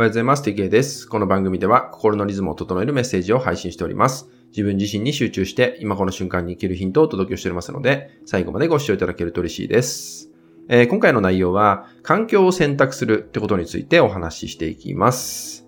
おはようございます。テケです。この番組では心のリズムを整えるメッセージを配信しております。自分自身に集中して今この瞬間に生きるヒントをお届けしておりますので、最後までご視聴いただけると嬉しいです。えー、今回の内容は、環境を選択するってことについてお話ししていきます。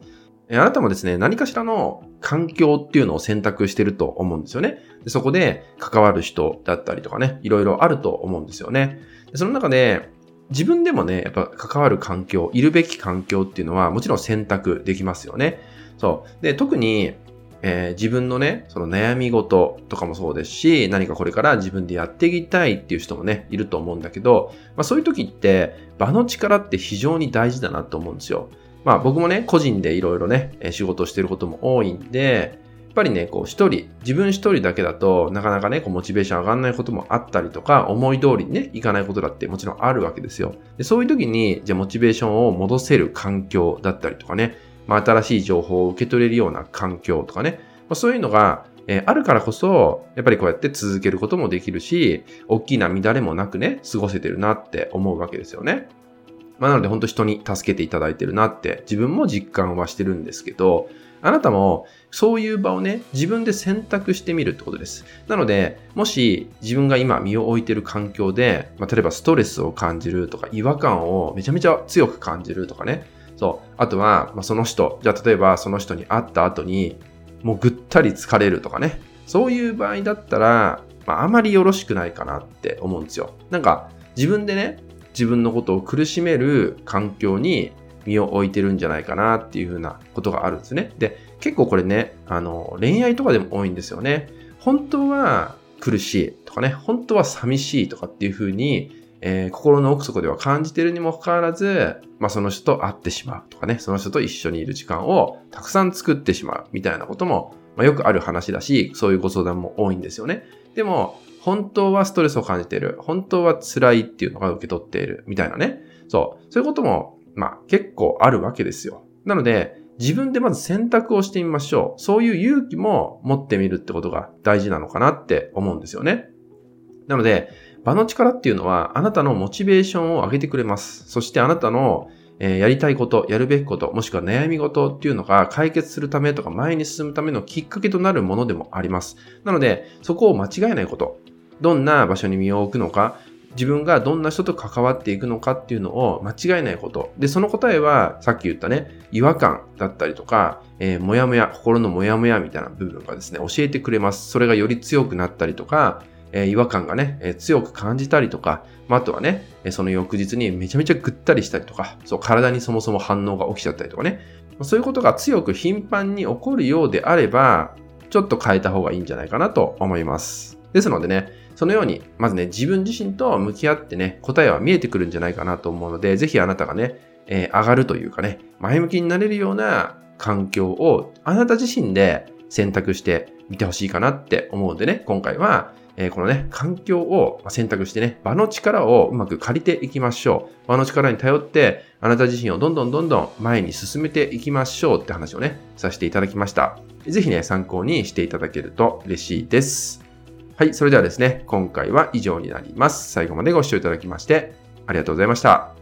え、あなたもですね、何かしらの環境っていうのを選択してると思うんですよね。でそこで関わる人だったりとかね、いろいろあると思うんですよね。でその中で、自分でもね、やっぱ関わる環境、いるべき環境っていうのはもちろん選択できますよね。そう。で、特に、えー、自分のね、その悩み事とかもそうですし、何かこれから自分でやっていきたいっていう人もね、いると思うんだけど、まあそういう時って、場の力って非常に大事だなと思うんですよ。まあ僕もね、個人でいろいろね、仕事をしてることも多いんで、っぱりね、こう一人、自分一人だけだとなかなかね、こうモチベーション上がんないこともあったりとか、思い通りにね、いかないことだってもちろんあるわけですよ。でそういう時に、じゃあモチベーションを戻せる環境だったりとかね、まあ、新しい情報を受け取れるような環境とかね、まあ、そういうのが、えー、あるからこそ、やっぱりこうやって続けることもできるし、大きな乱れもなくね、過ごせてるなって思うわけですよね。まあ、なので本当人に助けていただいてるなって自分も実感はしてるんですけど、あなたもそういう場をね、自分で選択してみるってことです。なので、もし自分が今身を置いてる環境で、まあ、例えばストレスを感じるとか、違和感をめちゃめちゃ強く感じるとかね。そう。あとは、まあ、その人、じゃあ例えばその人に会った後に、もうぐったり疲れるとかね。そういう場合だったら、まあ、あまりよろしくないかなって思うんですよ。なんか、自分でね、自分のことを苦しめる環境に身を置いてるんじゃないかなっていうふうなことがあるんですね。で、結構これね、あの、恋愛とかでも多いんですよね。本当は苦しいとかね、本当は寂しいとかっていうふうに、えー、心の奥底では感じてるにもかかわらず、まあ、その人と会ってしまうとかね、その人と一緒にいる時間をたくさん作ってしまうみたいなことも、まあ、よくある話だし、そういうご相談も多いんですよね。でも、本当はストレスを感じている。本当は辛いっていうのが受け取っている。みたいなね。そう。そういうこともまあ結構あるわけですよ。なので、自分でまず選択をしてみましょう。そういう勇気も持ってみるってことが大事なのかなって思うんですよね。なので、場の力っていうのはあなたのモチベーションを上げてくれます。そしてあなたのえやりたいこと、やるべきこと、もしくは悩み事っていうのが解決するためとか前に進むためのきっかけとなるものでもあります。なので、そこを間違えないこと。どんな場所に身を置くのか、自分がどんな人と関わっていくのかっていうのを間違えないこと。で、その答えは、さっき言ったね、違和感だったりとか、えー、もやもや、心のもやもやみたいな部分がですね、教えてくれます。それがより強くなったりとか、えー、違和感がね、えー、強く感じたりとか、まあ、あとはね、えその翌日にめちゃめちゃぐったりしたりとか、そう、体にそもそも反応が起きちゃったりとかね、そういうことが強く頻繁に起こるようであれば、ちょっと変えた方がいいんじゃないかなと思います。ですのでね、そのように、まずね、自分自身と向き合ってね、答えは見えてくるんじゃないかなと思うので、ぜひあなたがね、えー、上がるというかね、前向きになれるような環境をあなた自身で選択してみてほしいかなって思うんでね、今回は、えー、このね、環境を選択してね、場の力をうまく借りていきましょう。場の力に頼って、あなた自身をどんどんどんどん前に進めていきましょうって話をね、させていただきました。ぜひね、参考にしていただけると嬉しいです。はい、それではですね、今回は以上になります。最後までご視聴いただきまして、ありがとうございました。